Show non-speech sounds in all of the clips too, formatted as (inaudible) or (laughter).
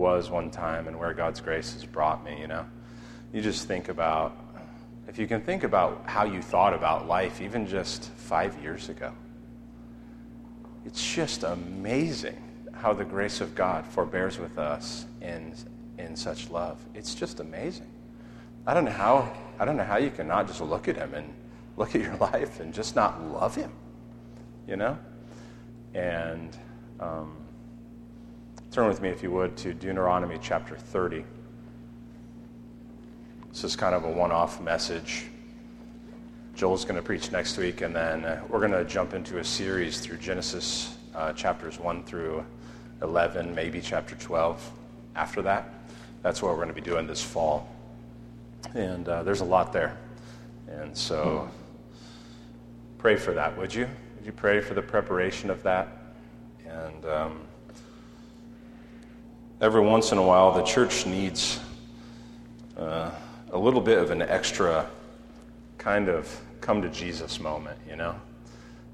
was one time and where God's grace has brought me, you know. You just think about, if you can think about how you thought about life even just five years ago, it's just amazing how the grace of God forbears with us in, in such love. It's just amazing. I don't know how I don't know how you can not just look at him and look at your (laughs) life and just not love him, you know? And um, turn with me, if you would, to Deuteronomy chapter 30. This is kind of a one off message. Joel's going to preach next week, and then uh, we're going to jump into a series through Genesis uh, chapters 1 through 11, maybe chapter 12 after that. That's what we're going to be doing this fall. And uh, there's a lot there. And so pray for that, would you? Would you pray for the preparation of that? And um, every once in a while, the church needs uh, a little bit of an extra kind of come to Jesus moment, you know?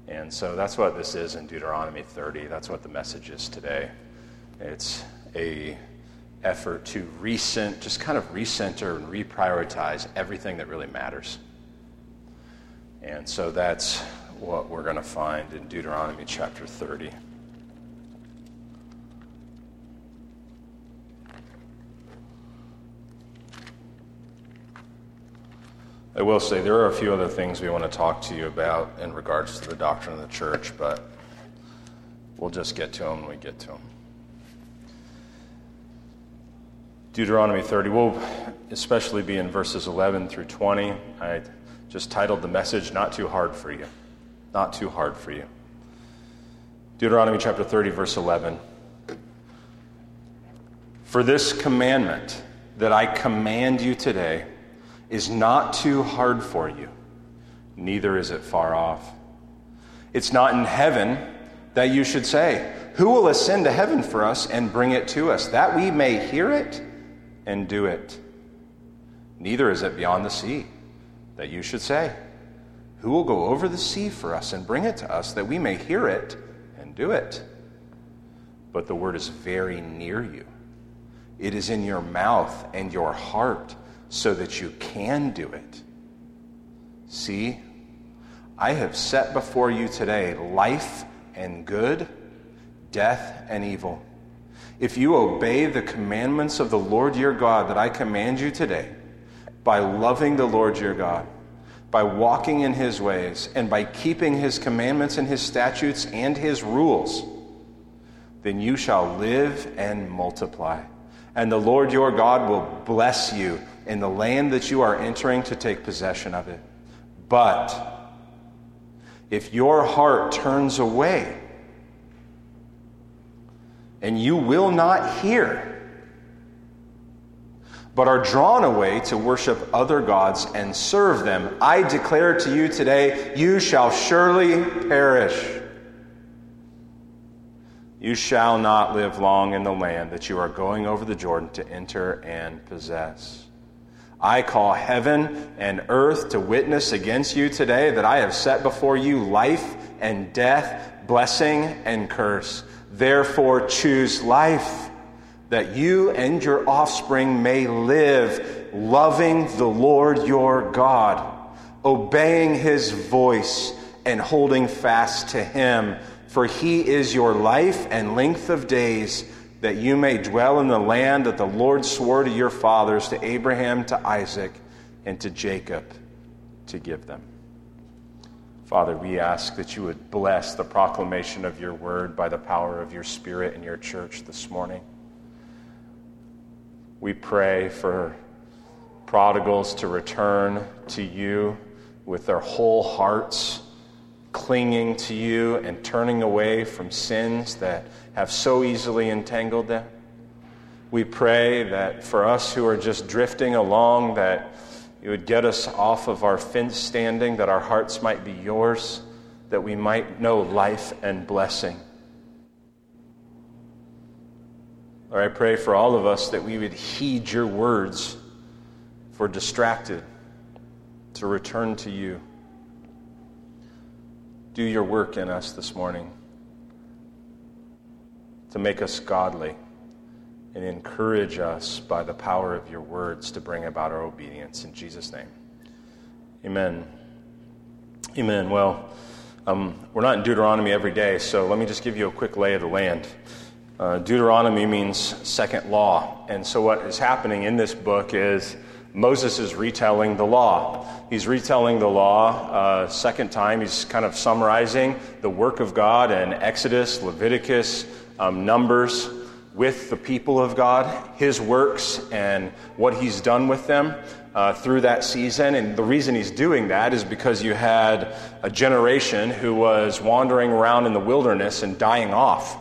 And so that's what this is in Deuteronomy 30. That's what the message is today. It's a effort to recent, just kind of recenter and reprioritize everything that really matters. And so that's what we're going to find in Deuteronomy chapter 30. I will say there are a few other things we want to talk to you about in regards to the doctrine of the church, but we'll just get to them when we get to them. Deuteronomy 30 will especially be in verses 11 through 20. I just titled the message, Not Too Hard for You. Not Too Hard for You. Deuteronomy chapter 30, verse 11. For this commandment that I command you today, is not too hard for you, neither is it far off. It's not in heaven that you should say, Who will ascend to heaven for us and bring it to us, that we may hear it and do it? Neither is it beyond the sea that you should say, Who will go over the sea for us and bring it to us, that we may hear it and do it? But the word is very near you. It is in your mouth and your heart so that you can do it. See, I have set before you today life and good, death and evil. If you obey the commandments of the Lord your God that I command you today, by loving the Lord your God, by walking in his ways, and by keeping his commandments and his statutes and his rules, then you shall live and multiply. And the Lord your God will bless you in the land that you are entering to take possession of it. But if your heart turns away and you will not hear, but are drawn away to worship other gods and serve them, I declare to you today, you shall surely perish. You shall not live long in the land that you are going over the Jordan to enter and possess. I call heaven and earth to witness against you today that I have set before you life and death, blessing and curse. Therefore, choose life, that you and your offspring may live, loving the Lord your God, obeying his voice, and holding fast to him. For he is your life and length of days that you may dwell in the land that the Lord swore to your fathers, to Abraham, to Isaac, and to Jacob, to give them. Father, we ask that you would bless the proclamation of your word by the power of your Spirit in your church this morning. We pray for prodigals to return to you with their whole hearts, clinging to you and turning away from sins that have so easily entangled them. We pray that for us who are just drifting along, that you would get us off of our fence standing, that our hearts might be yours, that we might know life and blessing. Lord, I pray for all of us that we would heed your words for distracted to return to you. Do your work in us this morning to make us godly, and encourage us by the power of your words to bring about our obedience. In Jesus' name. Amen. Amen. Well, um, we're not in Deuteronomy every day, so let me just give you a quick lay of the land. Uh, Deuteronomy means second law. And so, what is happening in this book is Moses is retelling the law. He's retelling the law uh, second time. He's kind of summarizing the work of God in Exodus, Leviticus, um, Numbers with the people of God, his works, and what he's done with them uh, through that season. And the reason he's doing that is because you had a generation who was wandering around in the wilderness and dying off.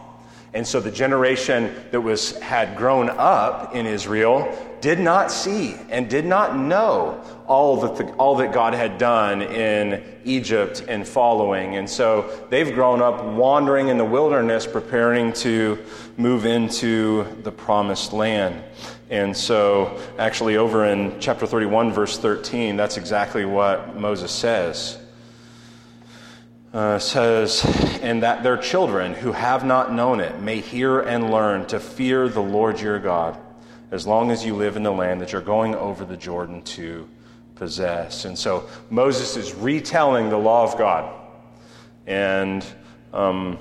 And so the generation that was, had grown up in Israel did not see and did not know all that, the, all that God had done in Egypt and following. And so they've grown up wandering in the wilderness, preparing to move into the promised land. And so, actually, over in chapter 31, verse 13, that's exactly what Moses says. Uh, says, and that their children who have not known it may hear and learn to fear the Lord your God as long as you live in the land that you're going over the Jordan to possess. And so Moses is retelling the law of God. And um,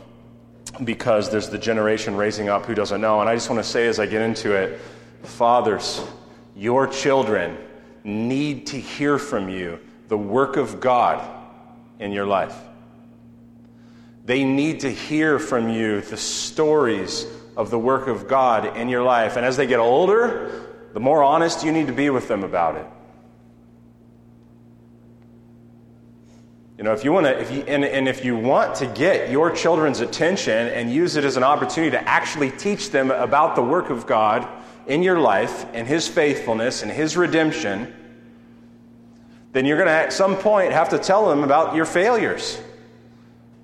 because there's the generation raising up who doesn't know. And I just want to say as I get into it, fathers, your children need to hear from you the work of God in your life. They need to hear from you the stories of the work of God in your life. And as they get older, the more honest you need to be with them about it. You know, if you want to, if you, and, and if you want to get your children's attention and use it as an opportunity to actually teach them about the work of God in your life and His faithfulness and His redemption, then you're going to at some point have to tell them about your failures.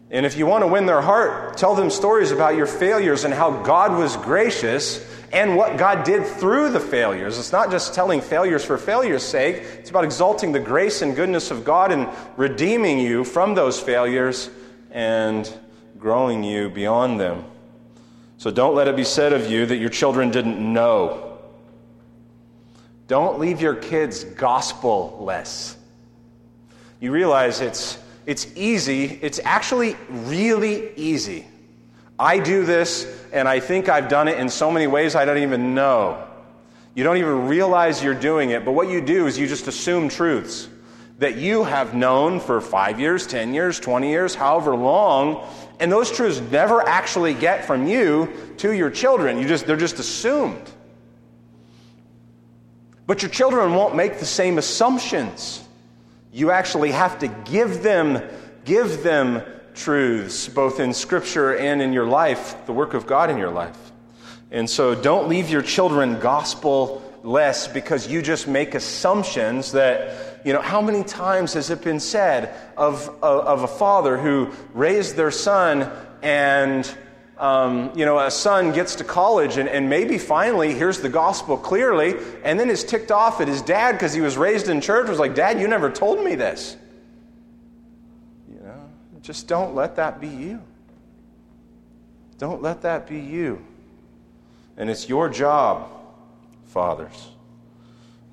And if you want to win their heart, tell them stories about your failures and how God was gracious and what God did through the failures. It's not just telling failures for failure's sake, it's about exalting the grace and goodness of God and redeeming you from those failures and growing you beyond them. So don't let it be said of you that your children didn't know. Don't leave your kids gospel less. You realize it's it's easy. It's actually really easy. I do this, and I think I've done it in so many ways I don't even know. You don't even realize you're doing it, but what you do is you just assume truths that you have known for five years, 10 years, 20 years, however long, and those truths never actually get from you to your children. You just, they're just assumed. But your children won't make the same assumptions. You actually have to give them, give them truths, both in Scripture and in your life, the work of God in your life. And so don't leave your children gospel less because you just make assumptions that, you know, how many times has it been said of, of, of a father who raised their son and um, you know, a son gets to college and, and maybe finally hears the gospel clearly and then is ticked off at his dad because he was raised in church, was like, Dad, you never told me this. Just don't let that be you. Don't let that be you. And it's your job, fathers.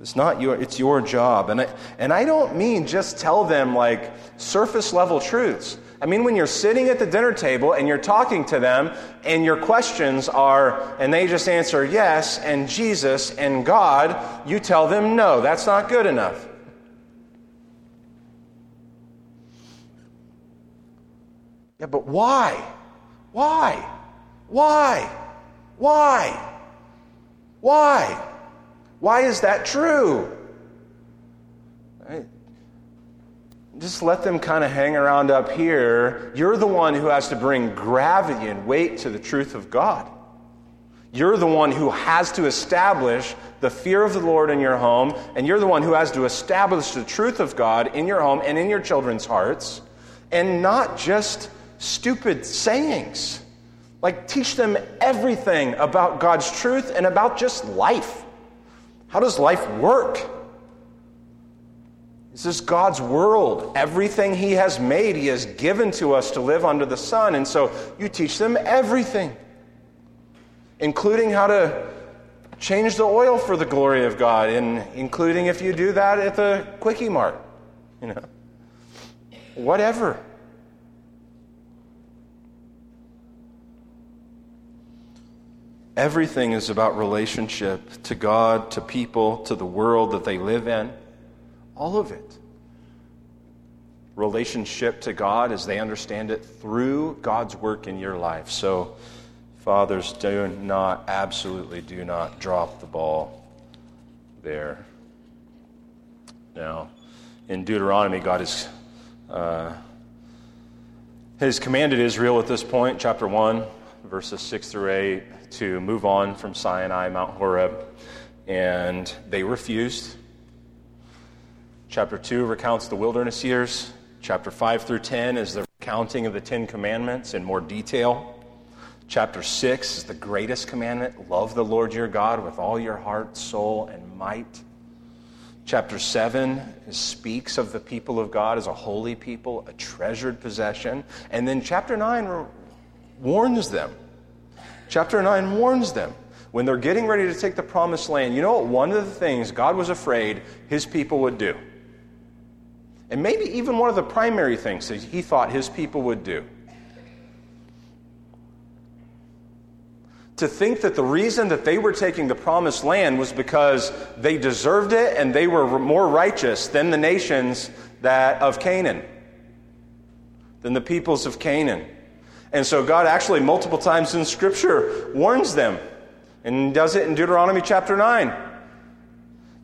It's not your, it's your job. And I, and I don't mean just tell them like surface level truths. I mean, when you're sitting at the dinner table and you're talking to them and your questions are, and they just answer yes and Jesus and God, you tell them no, that's not good enough. Yeah, but why? Why? Why? Why? Why? Why is that true? Right? just let them kind of hang around up here. You're the one who has to bring gravity and weight to the truth of God. You're the one who has to establish the fear of the Lord in your home, and you're the one who has to establish the truth of God in your home and in your children's hearts, and not just stupid sayings. Like, teach them everything about God's truth and about just life. How does life work? This is God's world. Everything He has made, He has given to us to live under the sun. And so you teach them everything, including how to Change the oil for the glory of God, and including if you do that at the Quickie Mart. You know, whatever. Everything is about relationship to God, to people, to the world that they live in. All of it. Relationship to God as they understand it through God's work in your life. So, fathers, do not, absolutely do not drop the ball there. Now, in Deuteronomy, God has, uh, has commanded Israel at this point, chapter 1, verses 6 through 8 to move on from Sinai, Mount Horeb, and they refused. Chapter 2 recounts the wilderness years. Chapter 5 through 10 is the recounting of the Ten Commandments in more detail. Chapter 6 is the greatest commandment love the Lord your God with all your heart, soul, and might. Chapter 7 speaks of the people of God as a holy people, a treasured possession. And then chapter 9 warns them Chapter 9 warns them when they're getting ready to take the promised land. You know what? One of the things God was afraid his people would do, and maybe even one of the primary things that he thought his people would do. To think that the reason that they were taking the promised land was because they deserved it and they were more righteous than the nations that of Canaan, than the peoples of Canaan. And so God actually, multiple times in Scripture, warns them and does it in Deuteronomy chapter 9.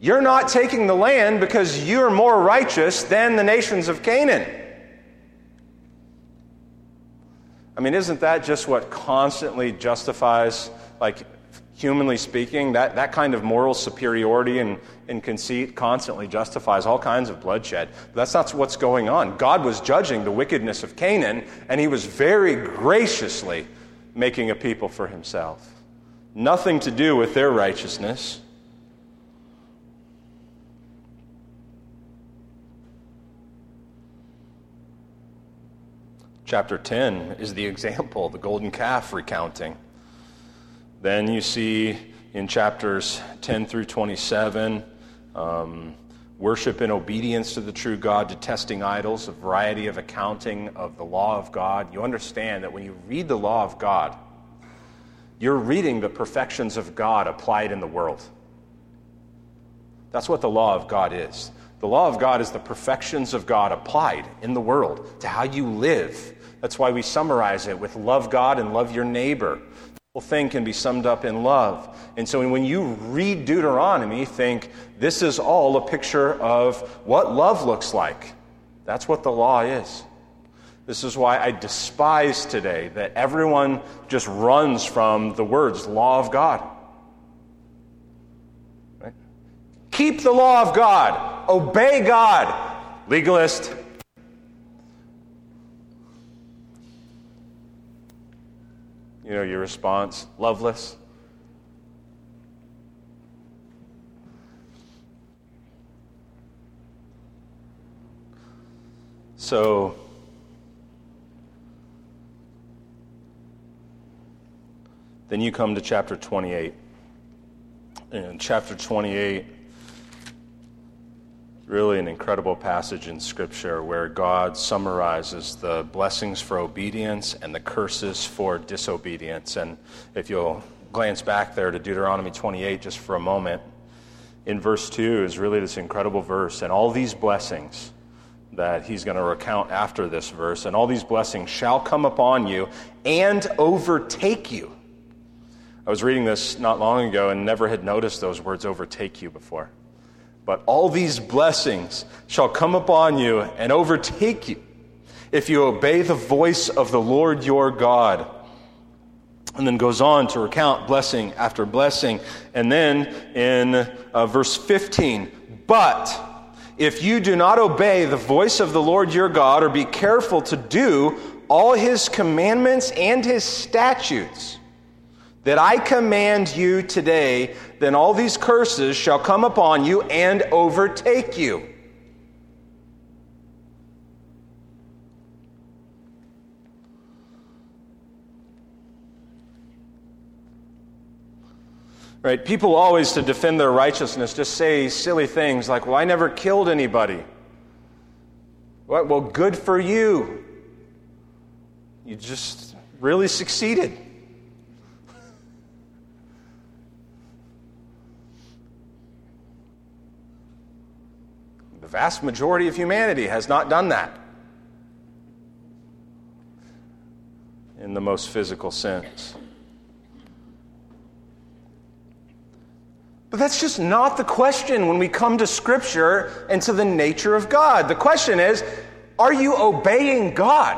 You're not taking the land because you're more righteous than the nations of Canaan. I mean, isn't that just what constantly justifies, like, humanly speaking, that, that kind of moral superiority and, and conceit constantly justifies all kinds of bloodshed. But that's not what's going on. God was judging the wickedness of Canaan, and he was very graciously making a people for himself. Nothing to do with their righteousness. Chapter 10 is the (laughs) example, the golden calf recounting. Then you see in chapters 10 through 27 um, worship and obedience to the true God, detesting idols, a variety of accounting of the law of God. You understand that when you read the law of God, you're reading the perfections of God applied in the world. That's what the law of God is. The law of God is the perfections of God applied in the world to how you live. That's why we summarize it with love God and love your neighbor thing can be summed up in love. And so when you read Deuteronomy, think this is all a picture of what love looks like. That's what the law is. This is why I despise today that everyone just runs from the words law of God. Right? Keep the law of God, obey God. Legalist, You know, your response, loveless. So, then you come to chapter 28. And chapter 28 really an incredible passage in Scripture where God summarizes the blessings for obedience and the curses for disobedience. And if you'll glance back there to Deuteronomy 28 just for a moment, in verse 2 is really this incredible verse. And all these blessings that he's going to recount after this verse, and all these blessings shall come upon you and overtake you. I was reading this not long ago and never had noticed those words overtake you before. But all these blessings shall come upon you and overtake you if you obey the voice of the Lord your God. And then goes on to recount blessing after blessing. And then in uh, verse 15, but if you do not obey the voice of the Lord your God or be careful to do all his commandments and his statutes, that I command you today, then all these curses shall come upon you and overtake you. Right? People always, to defend their righteousness, just say silly things like, well, I never killed anybody. What? Well, good for you. You just really succeeded. Vast majority of humanity has not done that in the most physical sense. But that's just not the question when we come to Scripture and to the nature of God. The question is are you obeying God?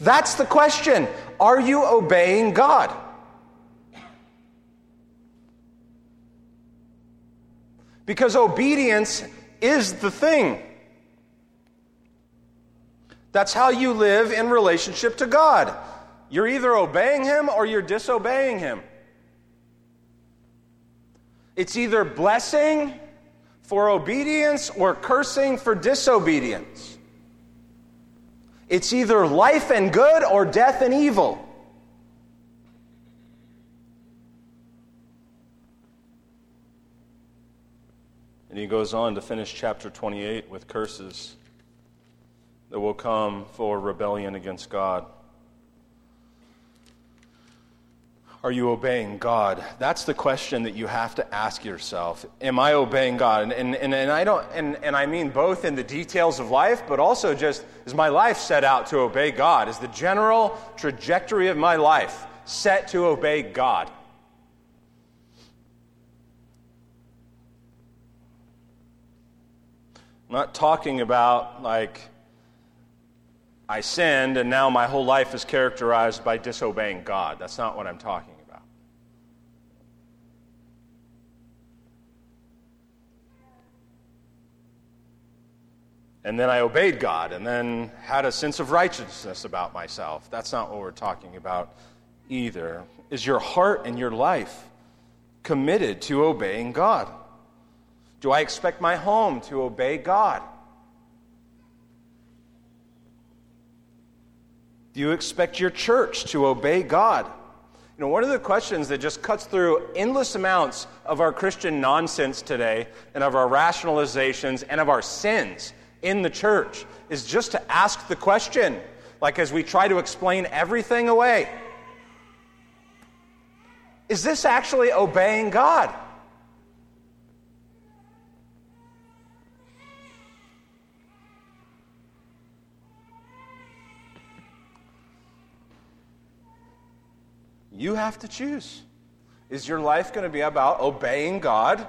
That's the question. Are you obeying God? Because obedience is the thing. That's how you live in relationship to God. You're either obeying Him or you're disobeying Him. It's either blessing for obedience or cursing for disobedience. It's either life and good or death and evil. And he goes on to finish chapter 28 with curses that will come for rebellion against God. Are you obeying God? That's the question that you have to ask yourself. Am I obeying God? And, and, and, and I don't and, and I mean both in the details of life, but also just is my life set out to obey God? Is the general trajectory of my life set to obey God? I'm not talking about like I sinned and now my whole life is characterized by disobeying God. That's not what I'm talking about. And then I obeyed God and then had a sense of righteousness about myself. That's not what we're talking about either. Is your heart and your life committed to obeying God? Do I expect my home to obey God? Do you expect your church to obey God? You know, one of the questions that just cuts through endless amounts of our Christian nonsense today and of our rationalizations and of our sins in the church is just to ask the question, like as we try to explain everything away Is this actually obeying God? You have to choose. Is your life going to be about obeying God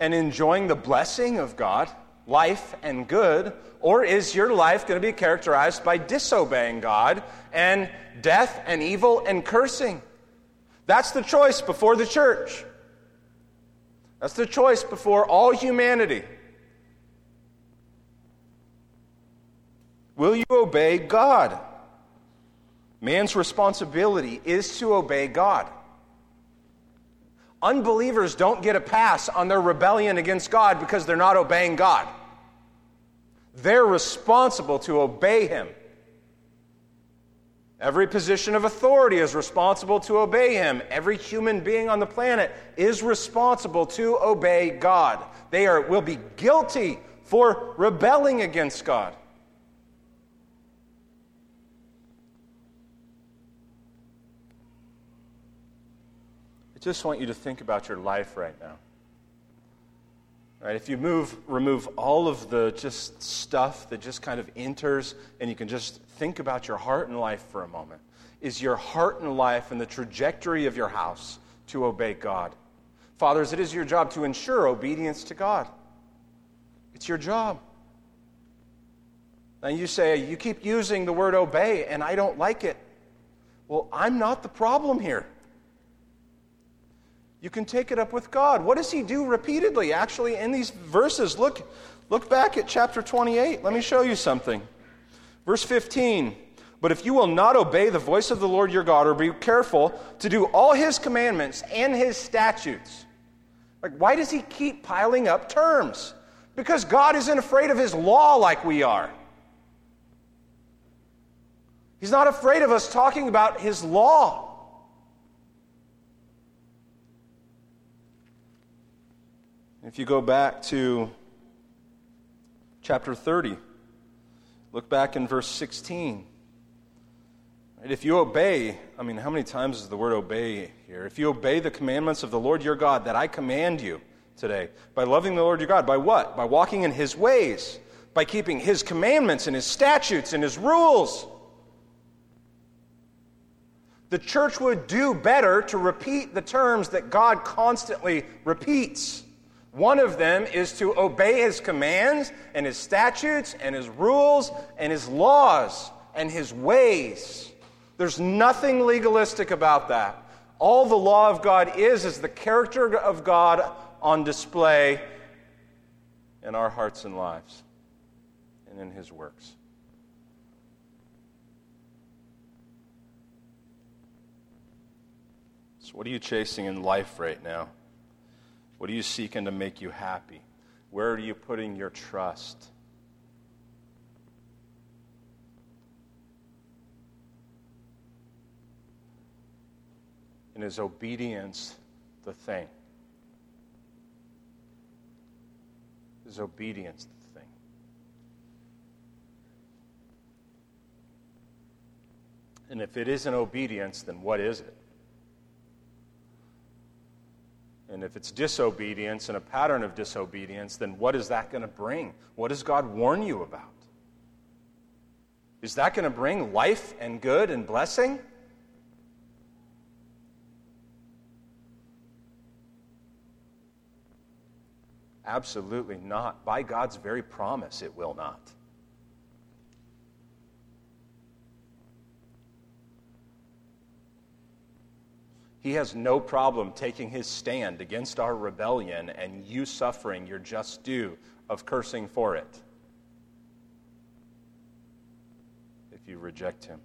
and enjoying the blessing of God, life and good, or is your life going to be characterized by disobeying God and death and evil and cursing? That's the choice before the church. That's the choice before all humanity. Will you obey God? Man's responsibility is to obey God. Unbelievers don't get a pass on their rebellion against God because they're not obeying God. They're responsible to obey Him. Every position of authority is responsible to obey Him. Every human being on the planet is responsible to obey God. They are, will be guilty for rebelling against God. Just want you to think about your life right now. Right? If you move, remove all of the just stuff that just kind of enters, and you can just think about your heart and life for a moment. Is your heart and life and the trajectory of your house to obey God? Fathers, it is your job to ensure obedience to God. It's your job. Now you say, you keep using the word obey, and I don't like it. Well, I'm not the problem here. You can take it up with God. What does he do repeatedly? Actually, in these verses, look, look back at chapter 28. Let me show you something. Verse 15. But if you will not obey the voice of the Lord your God, or be careful to do all his commandments and his statutes. Like, why does he keep piling up terms? Because God isn't afraid of his law like we are. He's not afraid of us talking about his law. If you go back to chapter 30, look back in verse 16. Right? If you obey, I mean, how many times is the word obey here? If you obey the commandments of the Lord your God that I command you today, by loving the Lord your God, by what? By walking in his ways, by keeping his commandments and his statutes and his rules. The church would do better to repeat the terms that God constantly repeats. One of them is to obey his commands and his statutes and his rules and his laws and his ways. There's nothing legalistic about that. All the law of God is is the character of God on display in our hearts and lives and in his works. So, what are you chasing in life right now? What are you seeking to make you happy? Where are you putting your trust? And is obedience the thing? Is obedience the thing? And if it isn't obedience, then what is it? And if it's disobedience and a pattern of disobedience, then what is that going to bring? What does God warn you about? Is that going to bring life and good and blessing? Absolutely not. By God's very promise, it will not. He has no problem taking his stand against our rebellion and you suffering your just due of cursing for it if you reject him.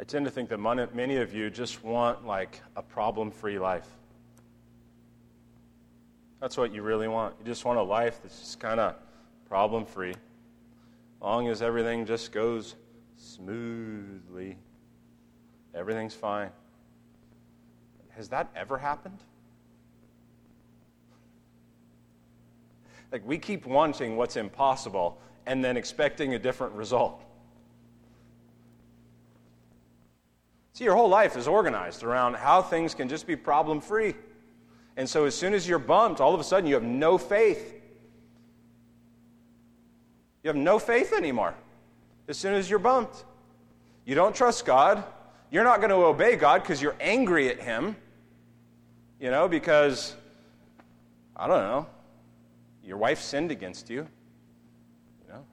I tend to think that many of you just want like a problem free life. That's what you really want. You just want a life that's just kind of problem free, long as everything just goes smoothly. Everything's fine. Has that ever happened? Like, we keep wanting what's impossible and then expecting a different result. See, your whole life is organized around how things can just be problem free. And so, as soon as you're bumped, all of a sudden you have no faith you have no faith anymore as soon as you're bumped. You don't trust God. You're not going to obey God because you're angry at Him, you know, because, I don't know, your wife sinned against you. You know,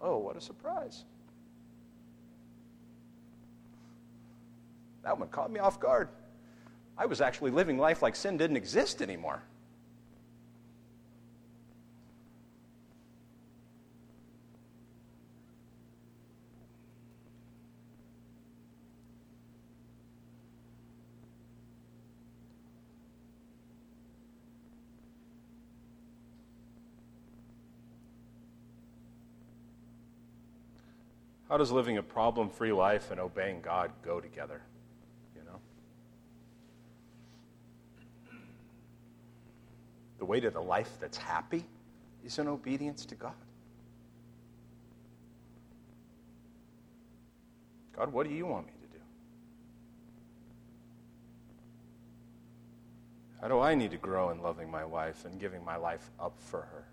oh, what a surprise. That one caught me off guard. I was actually living life like sin didn't exist anymore. How does living a problem free life and obeying God go together? You know? The way to the life that's happy is in obedience to God. God, what do you want me to do? How do I need to grow in loving my wife and giving my life up for her?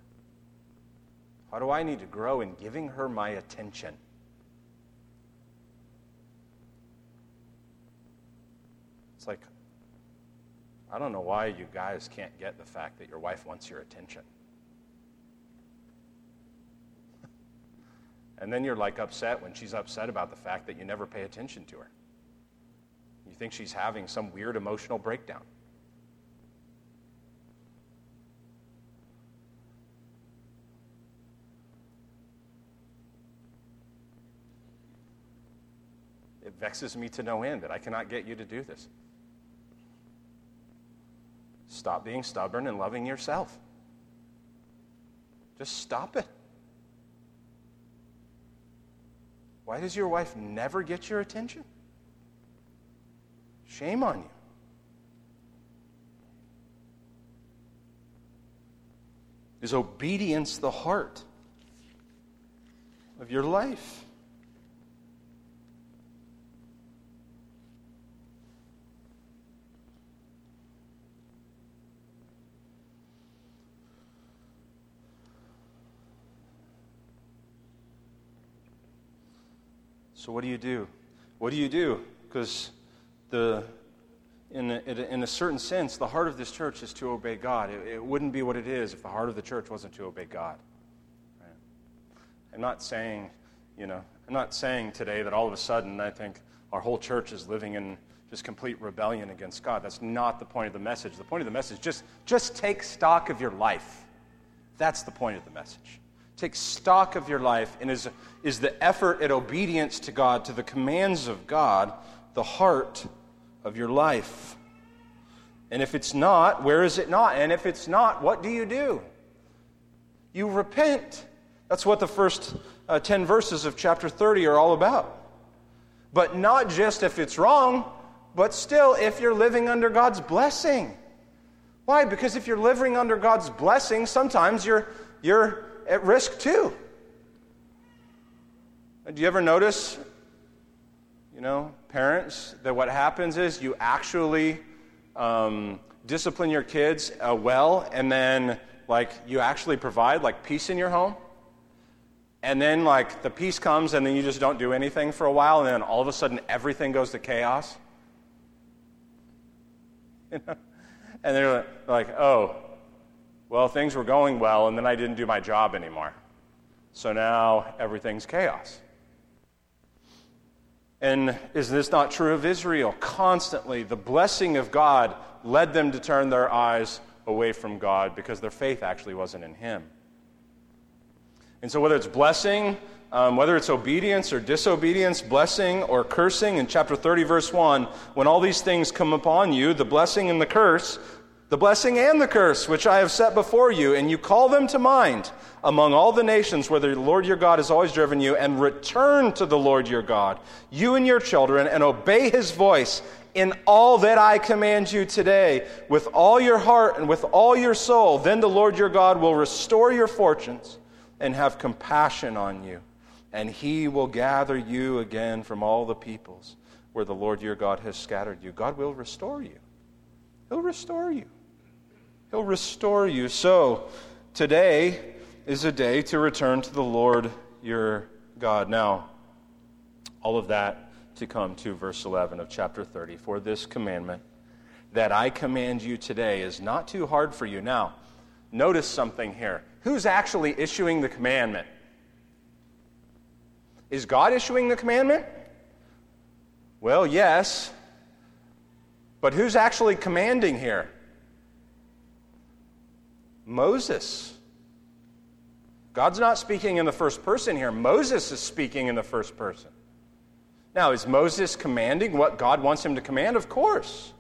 How do I need to grow in giving her my attention? Like, I don't know why you guys can't get the fact that your wife wants your attention. (laughs) and then you're like upset when she's upset about the fact that you never pay attention to her. You think she's having some weird emotional breakdown. It vexes me to no end that I cannot get you to do this. Stop being stubborn and loving yourself. Just stop it. Why does your wife never get your attention? Shame on you. Is obedience the heart of your life? So, what do you do? What do you do? Because the in a, in a certain sense, the heart of this church is to obey God. It, it, wouldn't be what it is if the heart of the church wasn't to obey God. Right? I'm not saying, you know, I'm not saying today that all of a sudden I think our whole church is living in just complete rebellion against God. That's not the point of the message. The point of the message just just take stock of your life. That's the point of the message. Take stock of your life, and is, is the effort at obedience to God, to the commands of God, the heart of your life? And if it's not, where is it not? And if it's not, what do you do? You repent. That's what the first uh, 10 verses of chapter 30 are all about. But not just if it's wrong, but still if you're living under God's blessing. Why? Because if you're living under God's blessing, sometimes you're, you're at risk too. Do you ever notice, you know, parents, that what happens is you actually um, discipline your kids uh, well, and then, like, you actually provide, like, peace in your home? And then, like, the peace comes, and then you just don't do anything for a while, and then all of a sudden everything goes to chaos? (laughs) You know? And they're like, oh, well, things were going well, and then I didn't do my job anymore. So now everything's chaos. And is this not true of Israel? Constantly, the blessing of God led them to turn their eyes away from God because their faith actually wasn't in Him. And so, whether it's blessing, um, whether it's obedience or disobedience, blessing or cursing, in chapter 30, verse 1, when all these things come upon you, the blessing and the curse, the blessing and the curse which I have set before you, and you call them to mind among all the nations where the Lord your God has always driven you, and return to the Lord your God, you and your children, and obey his voice in all that I command you today, with all your heart and with all your soul. Then the Lord your God will restore your fortunes and have compassion on you, and he will gather you again from all the peoples where the Lord your God has scattered you. God will restore you. He'll restore you. He'll restore you. So, today is a day to return to the Lord your God. Now, all of that to come to verse 11 of chapter 30. For this commandment that I command you today is not too hard for you. Now, notice something here. Who's actually issuing the commandment? Is God issuing the commandment? Well, yes. But who's actually commanding here? Moses. God's not speaking in the first person here. Moses is speaking in the first person. Now, is Moses commanding what God wants him to command? Of course.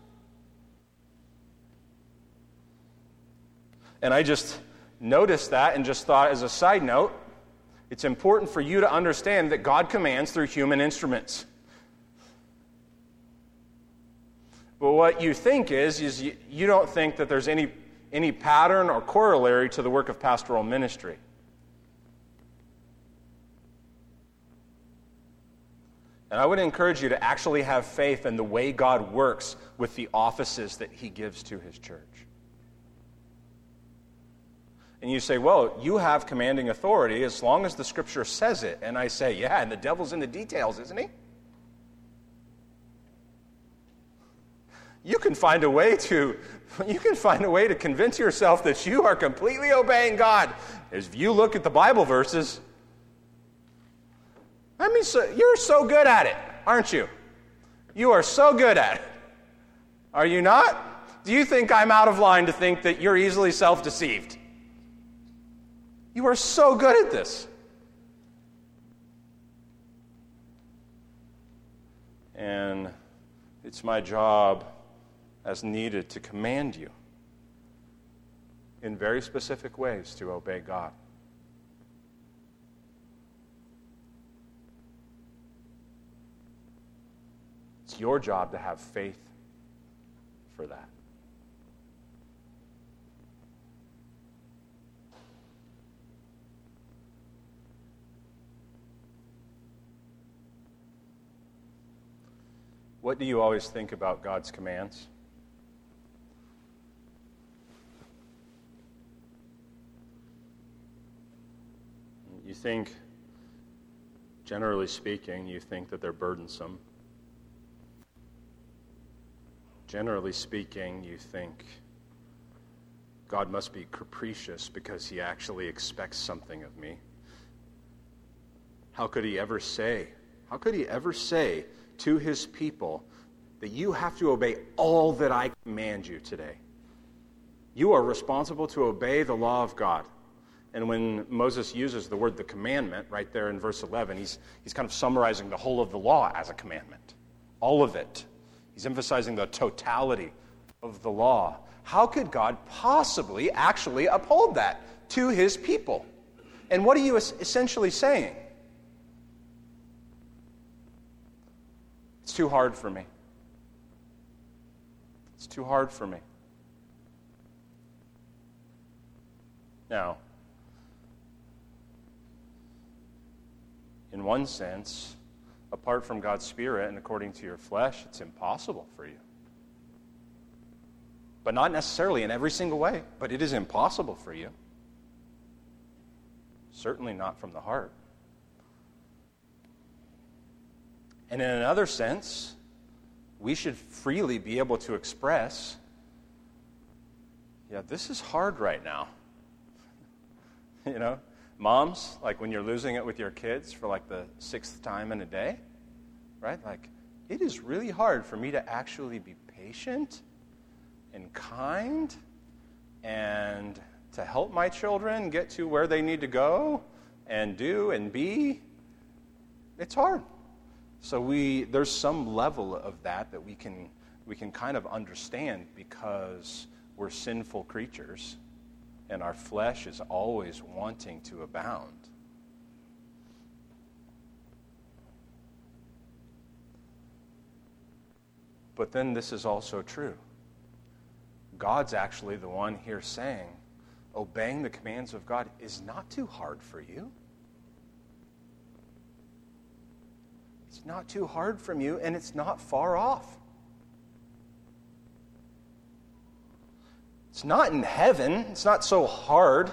And I just noticed that and just thought, as a side note, it's important for you to understand that God commands through human instruments. But what you think is, is you, you don't think that there's any any pattern or corollary to the work of pastoral ministry. And I would encourage you to actually have faith in the way God works with the offices that He gives to His church. And you say, well, you have commanding authority as long as the scripture says it. And I say, yeah, and the devil's in the details, isn't he? You can find a way to (laughs) you can find a way to convince yourself that you are completely obeying God. If you look at the Bible verses, I mean, so, you're so good at it, aren't you? You are so good at it. Are you not? Do you think I'm out of line to think that you're easily self deceived? You are so good at this. And it's my job as needed to command you in very specific ways to obey God. It's your job to have faith for that. What do you always think about God's commands? You think, generally speaking, you think that they're burdensome. Generally speaking, you think God must be capricious because he actually expects something of me. How could he ever say, how could he ever say to his people that you have to obey all that I command you today. You are responsible to obey the law of God. And when Moses uses the word the commandment right there in verse 11, he's, he's kind of summarizing the whole of the law as a commandment. All of it. He's emphasizing the totality of the law. How could God possibly actually uphold that to his people? And what are you essentially saying? It's too hard for me. It's too hard for me. Now, in one sense, apart from God's Spirit and according to your flesh, it's impossible for you. But not necessarily in every single way, but it is impossible for you. Certainly not from the heart. And in another sense, we should freely be able to express yeah, this is hard right now. (laughs) you know, moms, like when you're losing it with your kids for like the sixth time in a day, right? Like, it is really hard for me to actually be patient and kind and to help my children get to where they need to go and do and be. It's hard. So we, there's some level of that that we can, we can kind of understand because we're sinful creatures and our flesh is always wanting to abound. But then this is also true. God's actually the one here saying, obeying the commands of God is not too hard for you. It's not too hard from you, and it's not far off. It's not in heaven. It's not so hard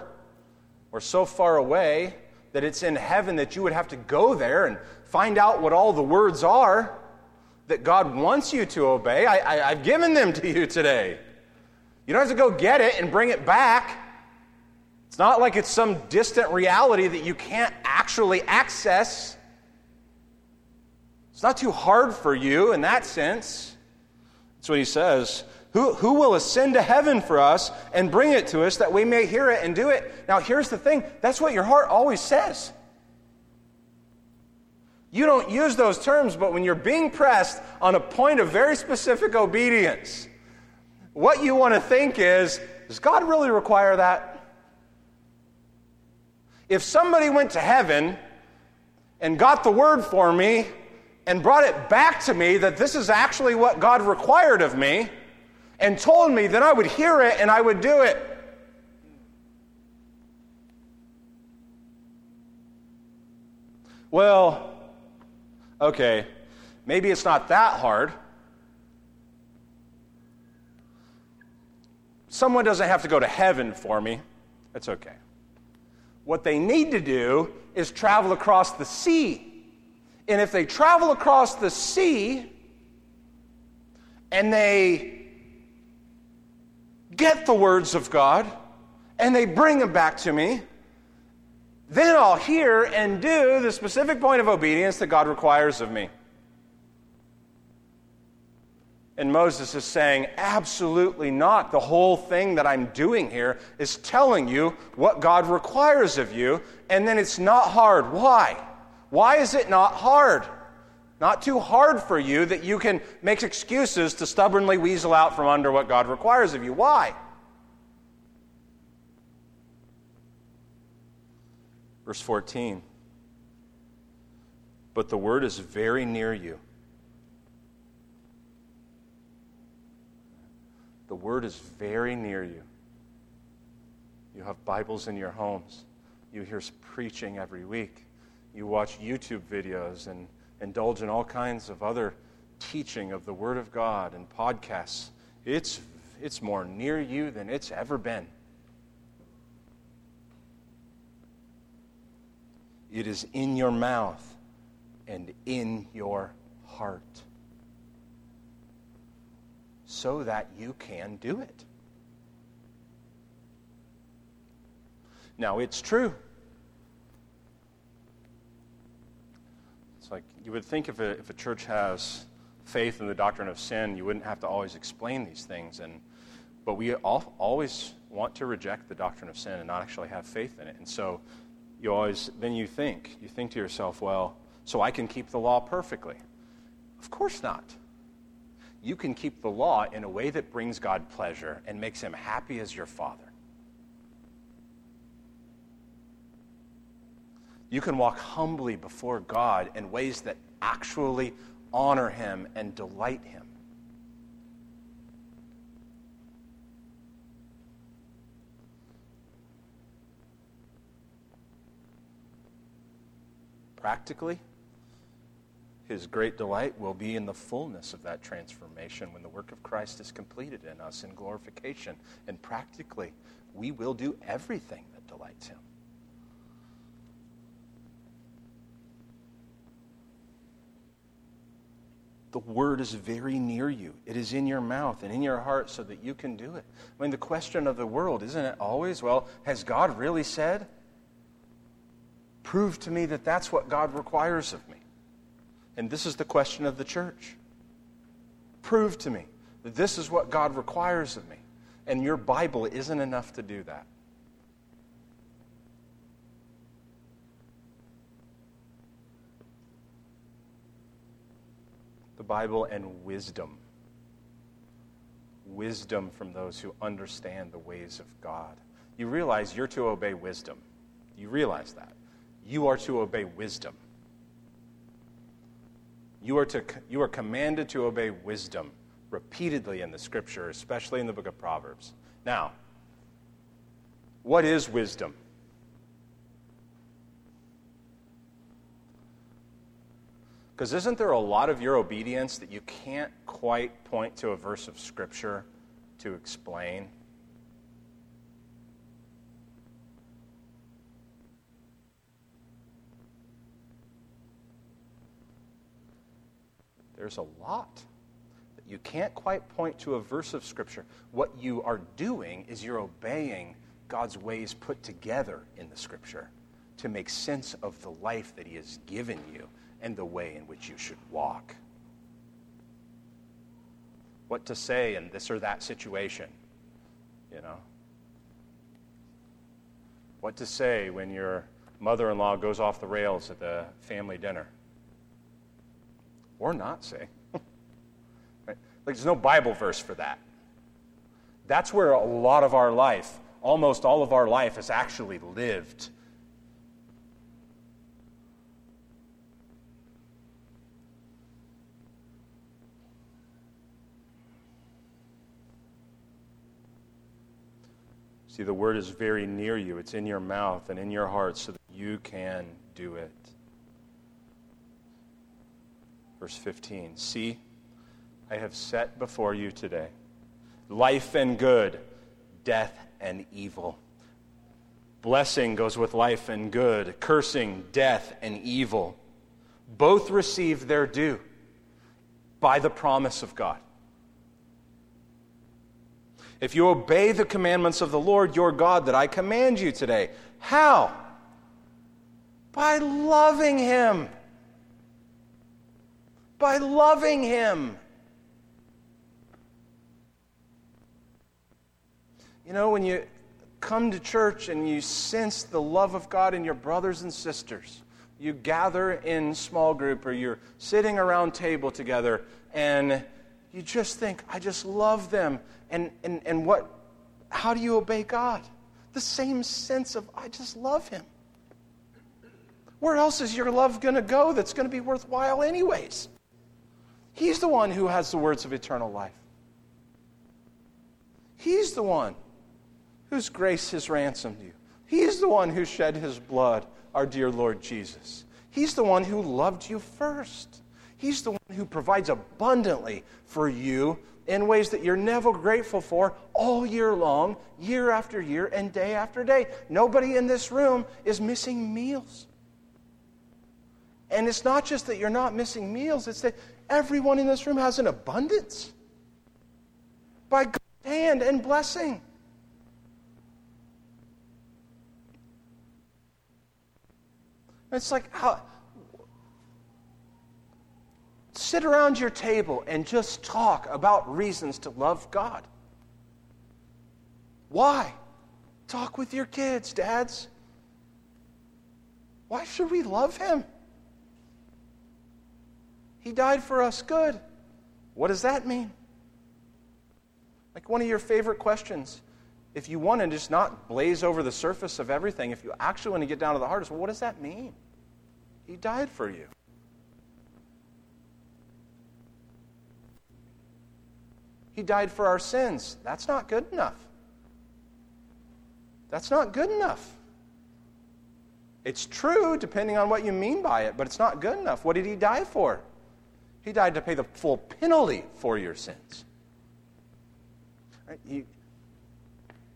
or so far away that it's in heaven that you would have to go there and find out what all the words are that God wants you to obey. I, have given them to you today. You don't have to go get it and bring it back. It's not like it's some distant reality that you can't actually access. It's not too hard for you in that sense. That's what he says. Who, who will ascend to heaven for us and bring it to us that we may hear it and do it? Now, here's the thing that's what your heart always says. You don't use those terms, but when you're being pressed on a point of very specific obedience, what you want to think is does God really require that? If somebody went to heaven and got the word for me, and brought it back to me that this is actually what God required of me and told me that I would hear it and I would do it. Well, okay, maybe it's not that hard. Someone doesn't have to go to heaven for me. That's okay. What they need to do is travel across the sea and if they travel across the sea and they get the words of God and they bring them back to me, then I'll hear and do the specific point of obedience that God requires of me. And Moses is saying, absolutely not. The whole thing that I'm doing here is telling you what God requires of you, and then it's not hard. Why? Why is it not hard? not too hard for you that you can make excuses to stubbornly weasel out from under what God requires of you. Why? Verse 14. But the word is very near you. The word is very near you. You have Bibles in your homes. You hear preaching every week. You watch YouTube videos and indulge in all kinds of other teaching of the Word of God and podcasts. It's, it's more near you than it's ever been. It is in your mouth and in your heart so that you can do it. Now, it's true. It's like you would think if a, if a church has faith in the doctrine of sin, you wouldn't have to always explain these things. And, but we all, always want to reject the doctrine of sin and not actually have faith in it. And so you always, then you think, you think to yourself, well, so I can keep the law perfectly. Of course not. You can keep the law in a way that brings God pleasure and makes him happy as your father. You can walk humbly before God in ways that actually honor him and delight him. Practically, his great delight will be in the fullness of that transformation when the work of Christ is completed in us in glorification. And practically, we will do everything that delights him. The word is very near you. It is in your mouth and in your heart so that you can do it. I mean, the question of the world, isn't it always, well, has God really said? Prove to me that that's what God requires of me. And this is the question of the church. Prove to me that this is what God requires of me. And your Bible isn't enough to do that. The Bible and wisdom. Wisdom from those who understand the ways of God. You realize you're to obey wisdom. You realize that. You are to obey wisdom. You are, to, you are commanded to obey wisdom repeatedly in the scripture, especially in the book of Proverbs. Now, what is wisdom? Because isn't there a lot of your obedience that you can't quite point to a verse of scripture to explain? There's a lot that you can't quite point to a verse of Scripture. What you are doing is you're obeying God's ways put together in the Scripture to make sense of the life that He has given you and the way in which you should walk. What to say in this or that situation, you know? What to say when your mother in law goes off the rails at the family dinner or not say. (laughs) right? Like, there's no Bible verse for that. That's where a lot of our life, almost all of our life, is actually lived. See, the word is very near you. It's in your mouth and in your heart so that you can do it. Verse 15 See, I have set before you today life and good, death and evil. Blessing goes with life and good, cursing, death and evil. Both receive their due by the promise of God. If you obey the commandments of the Lord your God that I command you today, how? By loving Him by loving Him. You know, when you come to church and you sense the love of God in your brothers and sisters, you gather in small group or you're sitting around table together and you just think, I just love them. And, and, and what, how do you obey God? The same sense of, I just love Him. Where else is your love going to go that's going to be worthwhile, anyways? He's the one who has the words of eternal life. He's the one whose grace has ransomed you. He's the one who shed his blood, our dear Lord Jesus. He's the one who loved you first. He's the one who provides abundantly for you in ways that you're never grateful for all year long, year after year, and day after day. Nobody in this room is missing meals. And it's not just that you're not missing meals, it's that everyone in this room has an abundance by God's hand and blessing. It's like how sit around your table and just talk about reasons to love God. Why? Talk with your kids, dads. Why should we love him? He died for us good. What does that mean? Like one of your favorite questions. If you want to just not blaze over the surface of everything, if you actually want to get down to the heart, is well, what does that mean? He died for you. He died for our sins. That's not good enough. That's not good enough. It's true, depending on what you mean by it, but it's not good enough. What did he die for? He died to pay the full penalty for your sins. Right? You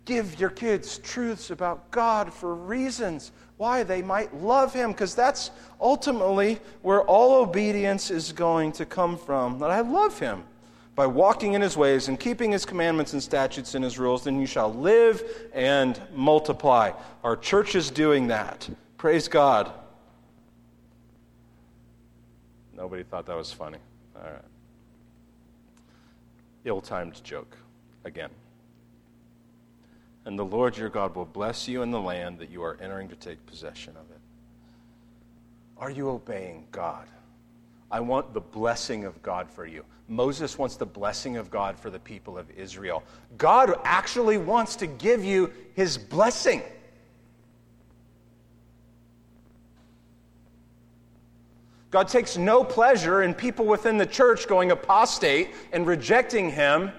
give your kids truths about God for reasons why they might love Him, because that's ultimately where all obedience is going to come from. That I love Him by walking in his ways and keeping his commandments and statutes and his rules, then you shall live and multiply. Our church is doing that. Praise God. Nobody thought that was funny. All right. Ill timed joke again. And the Lord your God will bless you in the land that you are entering to take possession of it. Are you obeying God? I want the blessing of God for you. Moses wants the blessing of God for the people of Israel. God actually wants to give you his blessing. God takes no pleasure in people within the church going apostate and rejecting him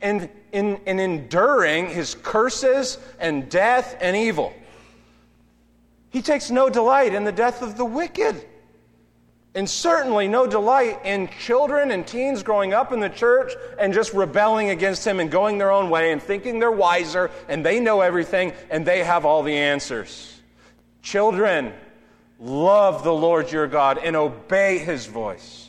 and in, in enduring his curses and death and evil. He takes no delight in the death of the wicked. And certainly no delight in children and teens growing up in the church and just rebelling against him and going their own way and thinking they're wiser and they know everything and they have all the answers. Children, love the Lord your God and obey his voice.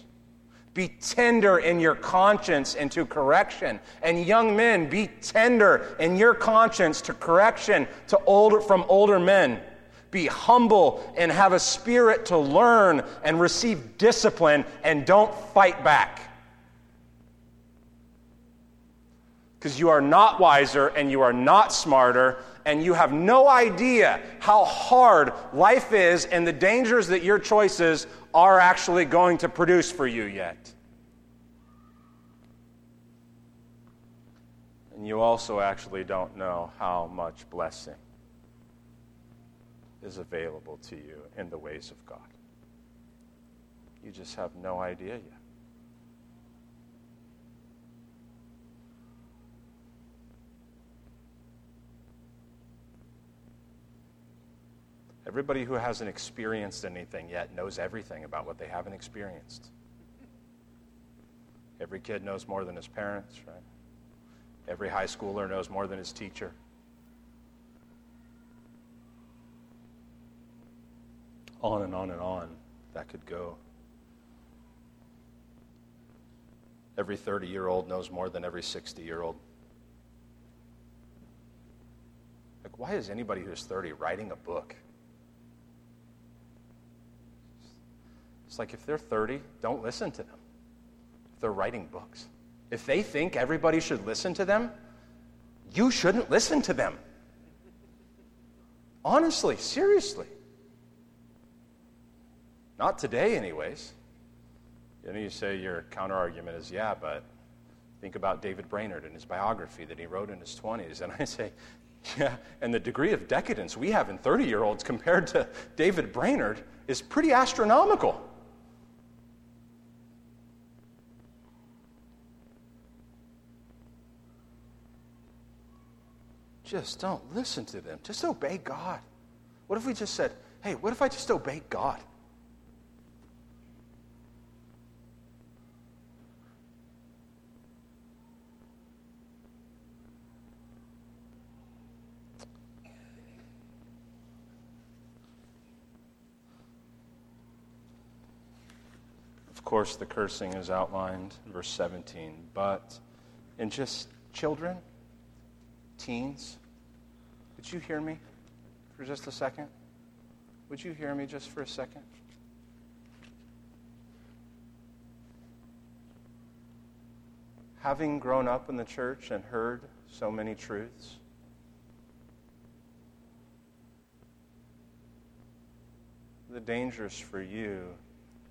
Be tender in your conscience and to correction. And young men, be tender in your conscience to correction to older, from older men be humble and have a spirit to learn and receive discipline and don't fight back. Because you are not wiser and you are not smarter and you have no idea how hard life is and the dangers that your choices are actually going to produce for you yet. And you also actually don't know how much blessing is available to you in the ways of God. You just have no idea yet. Everybody who hasn't experienced anything yet knows everything about what they haven't experienced. Every kid knows more than his parents, right? Every high schooler knows more than his teacher. On and on and on that could go. Every 30 year old knows more than every 60 year old. Like, why is anybody who's 30 writing a book? It's like if they're 30, don't listen to them. If they're writing books. If they think everybody should listen to them, you shouldn't listen to them. Honestly, seriously. Not today, anyways. Know, you say your counter argument is, yeah, but think about David Brainerd and his biography that he wrote in his 20s. And I say, yeah, and the degree of decadence we have in 30 year olds compared to David Brainerd is pretty astronomical. just don't listen to them. Just obey God. What if we just said, hey, what if I just obey God? Of course, the cursing is outlined in verse 17, but in just children, teens, would you hear me for just a second? Would you hear me just for a second? Having grown up in the church and heard so many truths, the dangers for you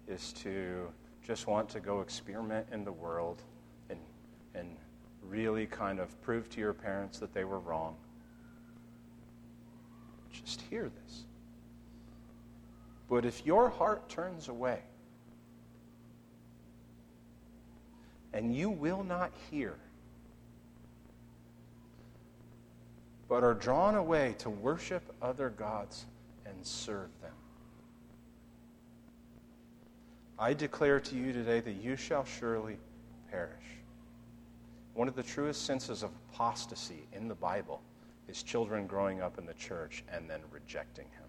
is to just want to go experiment in the world and, and really kind of prove to your parents that they were wrong. Just hear this. But if your heart turns away, and you will not hear, but are drawn away to worship other gods and serve them, I declare to you today that you shall surely perish. One of the truest senses of apostasy in the Bible is children growing up in the church and then rejecting him.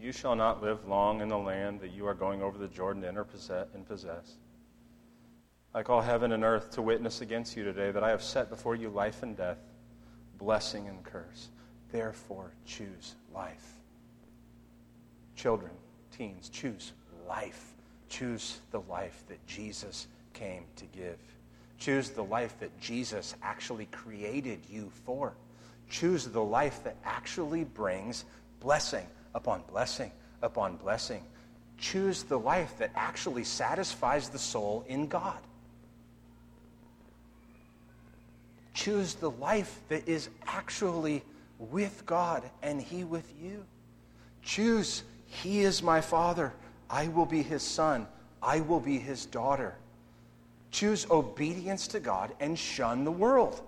You shall not live long in the land that you are going over the Jordan to enter and possess. I call heaven and earth to witness against you today that I have set before you life and death, blessing and curse. Therefore, choose life. Children, teens, choose life. Choose the life that Jesus came to give. Choose the life that Jesus actually created you for. Choose the life that actually brings blessing upon blessing upon blessing. Choose the life that actually satisfies the soul in God. Choose the life that is actually with God and He with you. Choose, He is my Father. I will be His Son. I will be His daughter. Choose obedience to God and shun the world.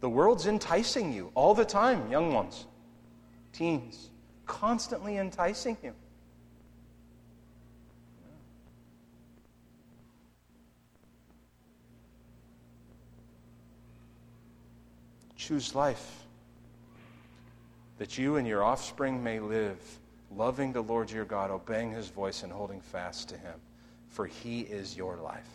The world's enticing you all the time, young ones, teens, constantly enticing you. Choose life that you and your offspring may live, loving the Lord your God, obeying his voice, and holding fast to him. For he is your life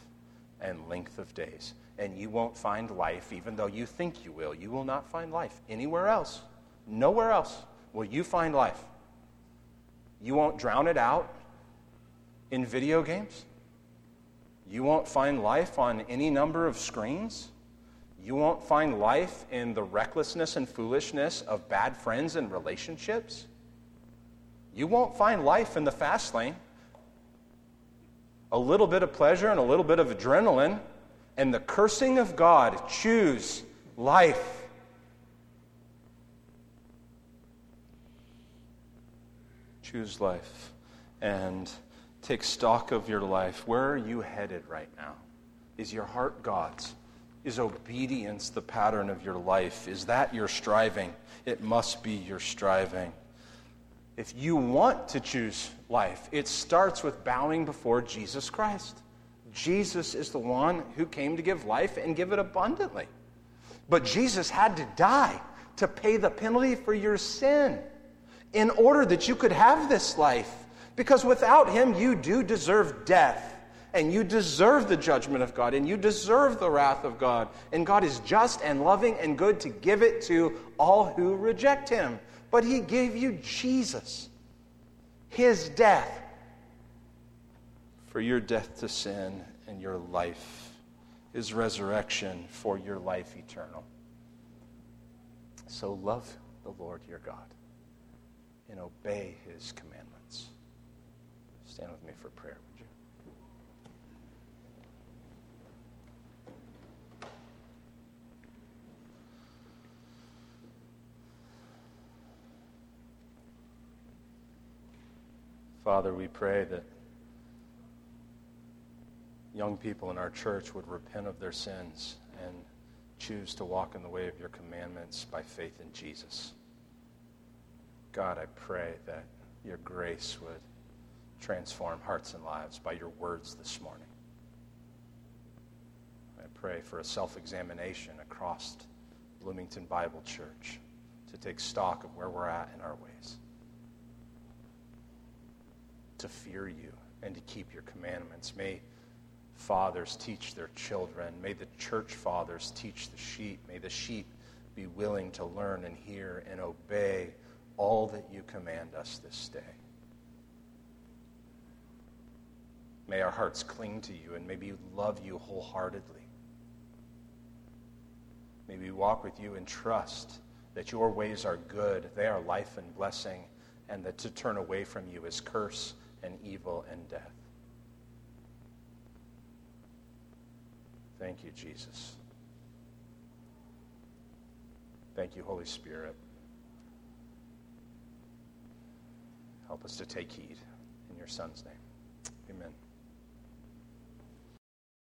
and length of days. And you won't find life, even though you think you will. You will not find life anywhere else. Nowhere else will you find life. You won't drown it out in video games. You won't find life on any number of screens. You won't find life in the recklessness and foolishness of bad friends and relationships. You won't find life in the fast lane. A little bit of pleasure and a little bit of adrenaline and the cursing of God. Choose life. Choose life and take stock of your life. Where are you headed right now? Is your heart God's? Is obedience the pattern of your life? Is that your striving? It must be your striving. If you want to choose life, it starts with bowing before Jesus Christ. Jesus is the one who came to give life and give it abundantly. But Jesus had to die to pay the penalty for your sin in order that you could have this life. Because without him, you do deserve death and you deserve the judgment of God, and you deserve the wrath of God. And God is just and loving and good to give it to all who reject Him. But He gave you Jesus, His death, for your death to sin and your life, His resurrection for your life eternal. So love the Lord your God and obey His commandments. Stand with me for prayer. Father, we pray that young people in our church would repent of their sins and choose to walk in the way of your commandments by faith in Jesus. God, I pray that your grace would transform hearts and lives by your words this morning. I pray for a self examination across Bloomington Bible Church to take stock of where we're at in our ways, to fear you and to keep your commandments. May fathers teach their children. May the church fathers teach the sheep. May the sheep be willing to learn and hear and obey all that you command us this day. May our hearts cling to you and may we love you wholeheartedly. May we walk with you and trust that your ways are good, they are life and blessing, and that to turn away from you is curse and evil and death. Thank you, Jesus. Thank you, Holy Spirit. Help us to take heed in your Son's name. Amen.